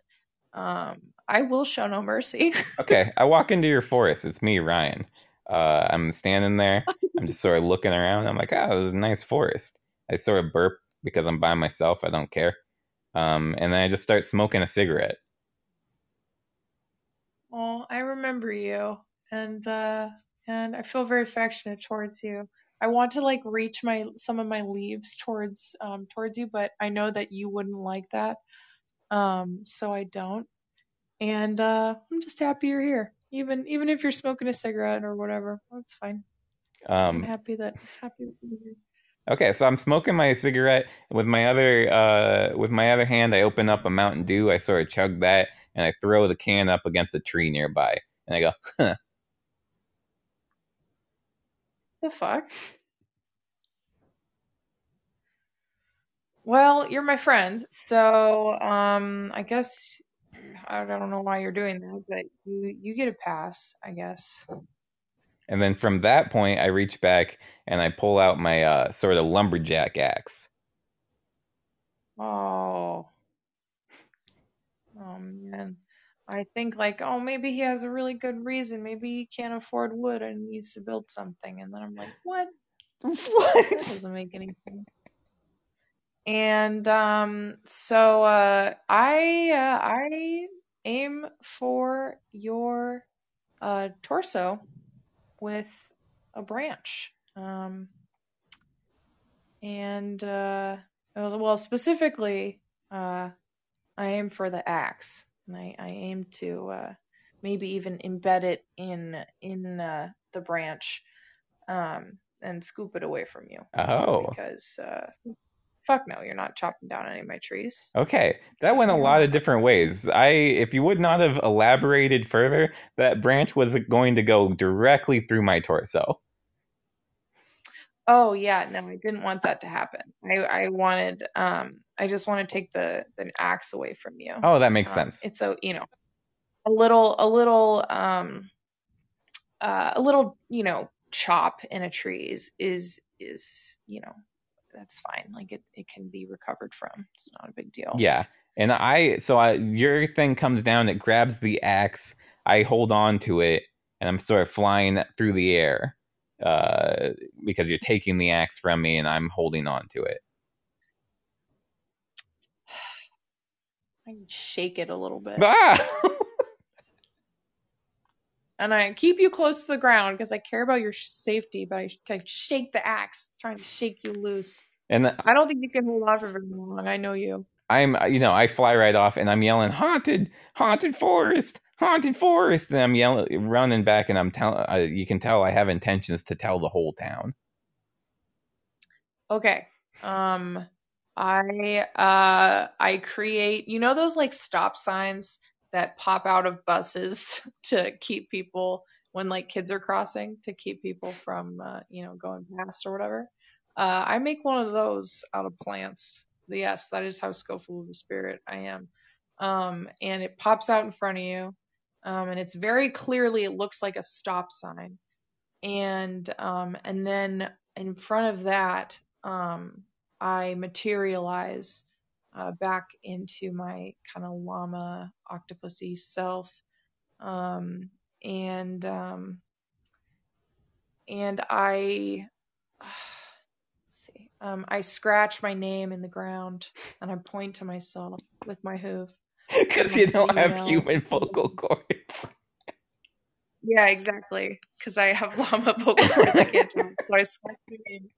um, I will show no mercy. okay, I walk into your forest. It's me, Ryan. Uh, I'm standing there. I'm just sort of looking around. I'm like, oh, this is a nice forest. I sort of burp because I'm by myself. I don't care. Um, and then I just start smoking a cigarette. Oh, I remember you, and uh, and I feel very affectionate towards you. I want to like reach my some of my leaves towards um towards you, but I know that you wouldn't like that. Um, so I don't. And uh, I'm just happy you're here. Even even if you're smoking a cigarette or whatever, that's fine. Um, I'm happy that happy that you're here. Okay, so I'm smoking my cigarette with my other uh, with my other hand. I open up a Mountain Dew. I sort of chug that, and I throw the can up against a tree nearby, and I go, "Huh." The fuck? Well, you're my friend, so um, I guess I don't know why you're doing that, but you you get a pass, I guess. And then from that point, I reach back and I pull out my uh, sort of lumberjack axe. Oh. Oh man. I think like, oh, maybe he has a really good reason. Maybe he can't afford wood and needs to build something. And then I'm like, what? What? That doesn't make any sense. And um, so uh, I uh, I aim for your uh, torso with a branch. Um, and uh, well, specifically, uh, I aim for the axe, and I, I aim to uh, maybe even embed it in in uh, the branch um, and scoop it away from you. Oh, because uh, fuck no, you're not chopping down any of my trees. Okay, that went a lot of different ways. I, if you would not have elaborated further, that branch was going to go directly through my torso. Oh yeah, no, I didn't want that to happen. I, I wanted, um, I just want to take the the axe away from you. Oh, that makes um, sense. It's so you know, a little, a little, um, uh, a little, you know, chop in a tree is is is you know that's fine. Like it, it can be recovered from. It's not a big deal. Yeah. And I, so I, your thing comes down, it grabs the axe. I hold on to it and I'm sort of flying through the air uh, because you're taking the axe from me and I'm holding on to it. I can shake it a little bit. Ah! And I keep you close to the ground because I care about your safety, but I, I shake the axe, trying to shake you loose. And the, I don't think you can hold on for very long. I know you. I'm, you know, I fly right off and I'm yelling, "Haunted, haunted forest, haunted forest!" And I'm yelling, running back, and I'm telling. Uh, you can tell I have intentions to tell the whole town. Okay. Um, I uh, I create. You know those like stop signs that pop out of buses to keep people when like kids are crossing to keep people from uh, you know going past or whatever. Uh, I make one of those out of plants. Yes, that is how skillful of a spirit I am. Um, and it pops out in front of you, um, and it's very clearly it looks like a stop sign. And um, and then in front of that, um, I materialize uh, back into my kind of llama octopusy self. Um, and um, and I see. Um, I scratch my name in the ground and I point to myself with my hoof. Because you don't have know. human vocal cords. Yeah, exactly. Because I have llama vocal cords. I can't talk. So I scratch my name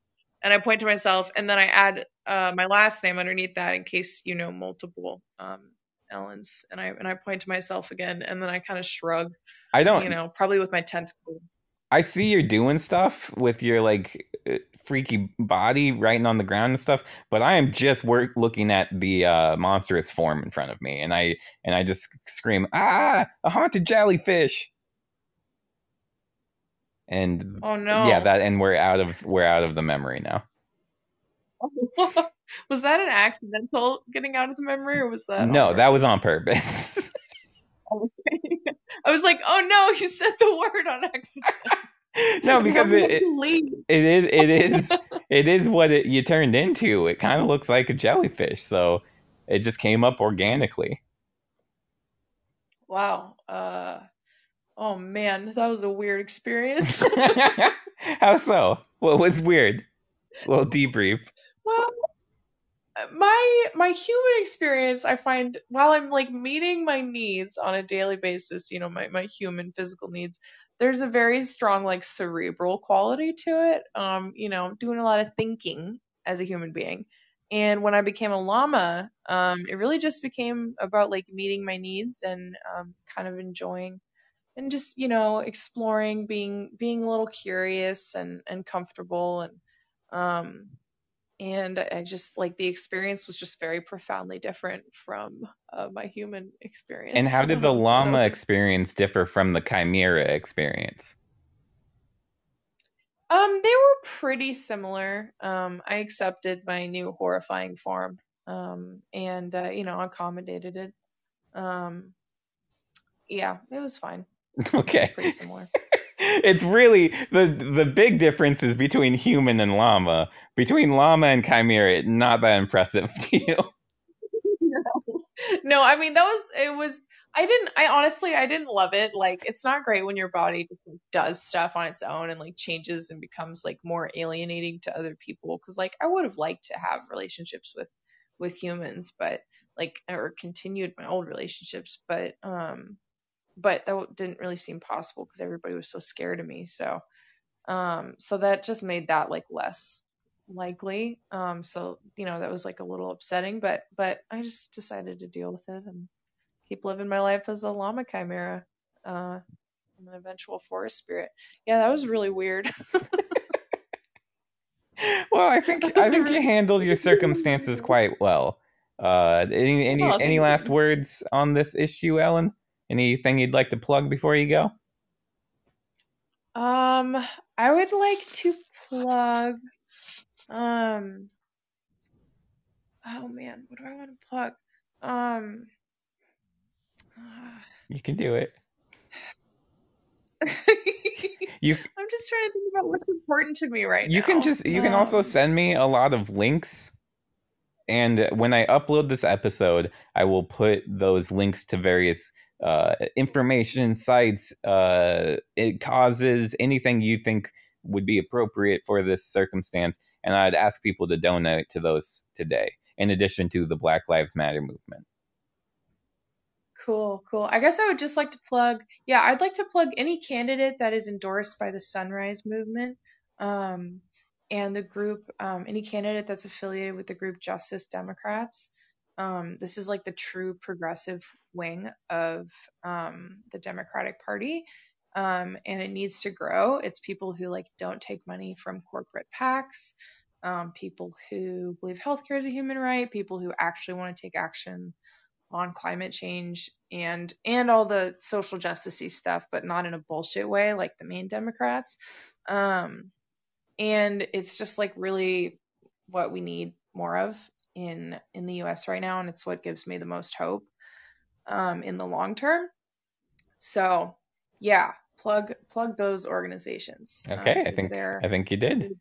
and I point to myself, and then I add uh, my last name underneath that in case you know multiple um, Ellens, and I and I point to myself again, and then I kind of shrug. I don't, you know, probably with my tentacle. I see you're doing stuff with your like uh, freaky body writing on the ground and stuff, but I am just work looking at the uh, monstrous form in front of me, and I and I just scream, "Ah, a haunted jellyfish!" And oh no. yeah that and we're out of we're out of the memory now. Was that an accidental getting out of the memory or was that no that was on purpose. I was like oh no you said the word on accident no because it, it, it is it is it is what it you turned into. It kind of looks like a jellyfish so it just came up organically. Wow uh Oh man, that was a weird experience. How so? What was weird? Little debrief. Well, my my human experience, I find while I'm like meeting my needs on a daily basis, you know, my my human physical needs, there's a very strong like cerebral quality to it. Um, you know, doing a lot of thinking as a human being. And when I became a llama, um, it really just became about like meeting my needs and um, kind of enjoying and just you know exploring, being being a little curious and and comfortable and um, and I just like the experience was just very profoundly different from uh, my human experience. And how did the llama so, experience differ from the chimera experience? Um, they were pretty similar. Um, I accepted my new horrifying form, um, and uh, you know accommodated it. Um, yeah, it was fine. Okay, pretty similar. it's really the the big difference is between human and llama. Between llama and chimera, not that impressive to you. no. no, I mean that was it was I didn't I honestly I didn't love it. Like it's not great when your body does stuff on its own and like changes and becomes like more alienating to other people cuz like I would have liked to have relationships with with humans, but like or continued my old relationships, but um but that didn't really seem possible because everybody was so scared of me. So, um, so that just made that like less likely. Um, so you know that was like a little upsetting, but but I just decided to deal with it and keep living my life as a llama chimera. Uh, I'm an eventual forest spirit. Yeah, that was really weird. well, I think I think you handled your circumstances quite well. Uh, any any any last words on this issue, Ellen? Anything you'd like to plug before you go? Um, I would like to plug. Um. Oh man, what do I want to plug? Um. You can do it. you. I'm just trying to think about what's important to me right you now. can just. You um, can also send me a lot of links and when I upload this episode, I will put those links to various uh, information sites, uh, it causes anything you think would be appropriate for this circumstance. And I'd ask people to donate to those today, in addition to the Black Lives Matter movement. Cool, cool. I guess I would just like to plug, yeah, I'd like to plug any candidate that is endorsed by the Sunrise Movement um, and the group, um, any candidate that's affiliated with the group Justice Democrats. Um, this is like the true progressive wing of um, the Democratic Party. Um, and it needs to grow. It's people who like don't take money from corporate PACs, um, people who believe healthcare is a human right, people who actually want to take action on climate change and and all the social justicey stuff, but not in a bullshit way like the main Democrats. Um, and it's just like really what we need more of in in the US right now and it's what gives me the most hope um, in the long term. So, yeah, plug plug those organizations. Okay, um, I think I think you did.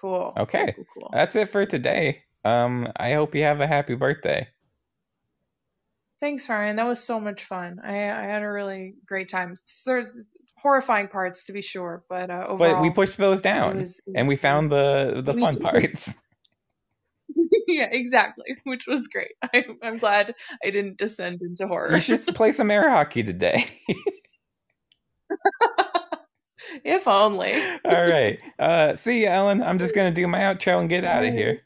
Cool. Okay. Cool, cool, cool. That's it for today. Um I hope you have a happy birthday. Thanks, Ryan. That was so much fun. I I had a really great time. There's horrifying parts to be sure, but uh, overall, but we pushed those down, was, and we found the the fun parts. yeah, exactly, which was great. I, am glad I didn't descend into horror. You should play some air hockey today. if only. All right. Uh, see you, Ellen. I'm just gonna do my outro and get out of here.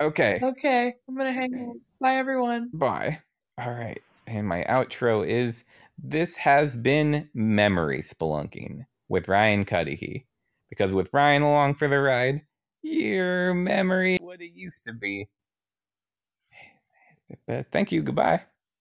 Okay. Okay. I'm gonna hang out. Bye, everyone. Bye. All right. And my outro is this has been memory spelunking with Ryan Cudahy. Because with Ryan along for the ride, your memory what it used to be. Thank you. Goodbye.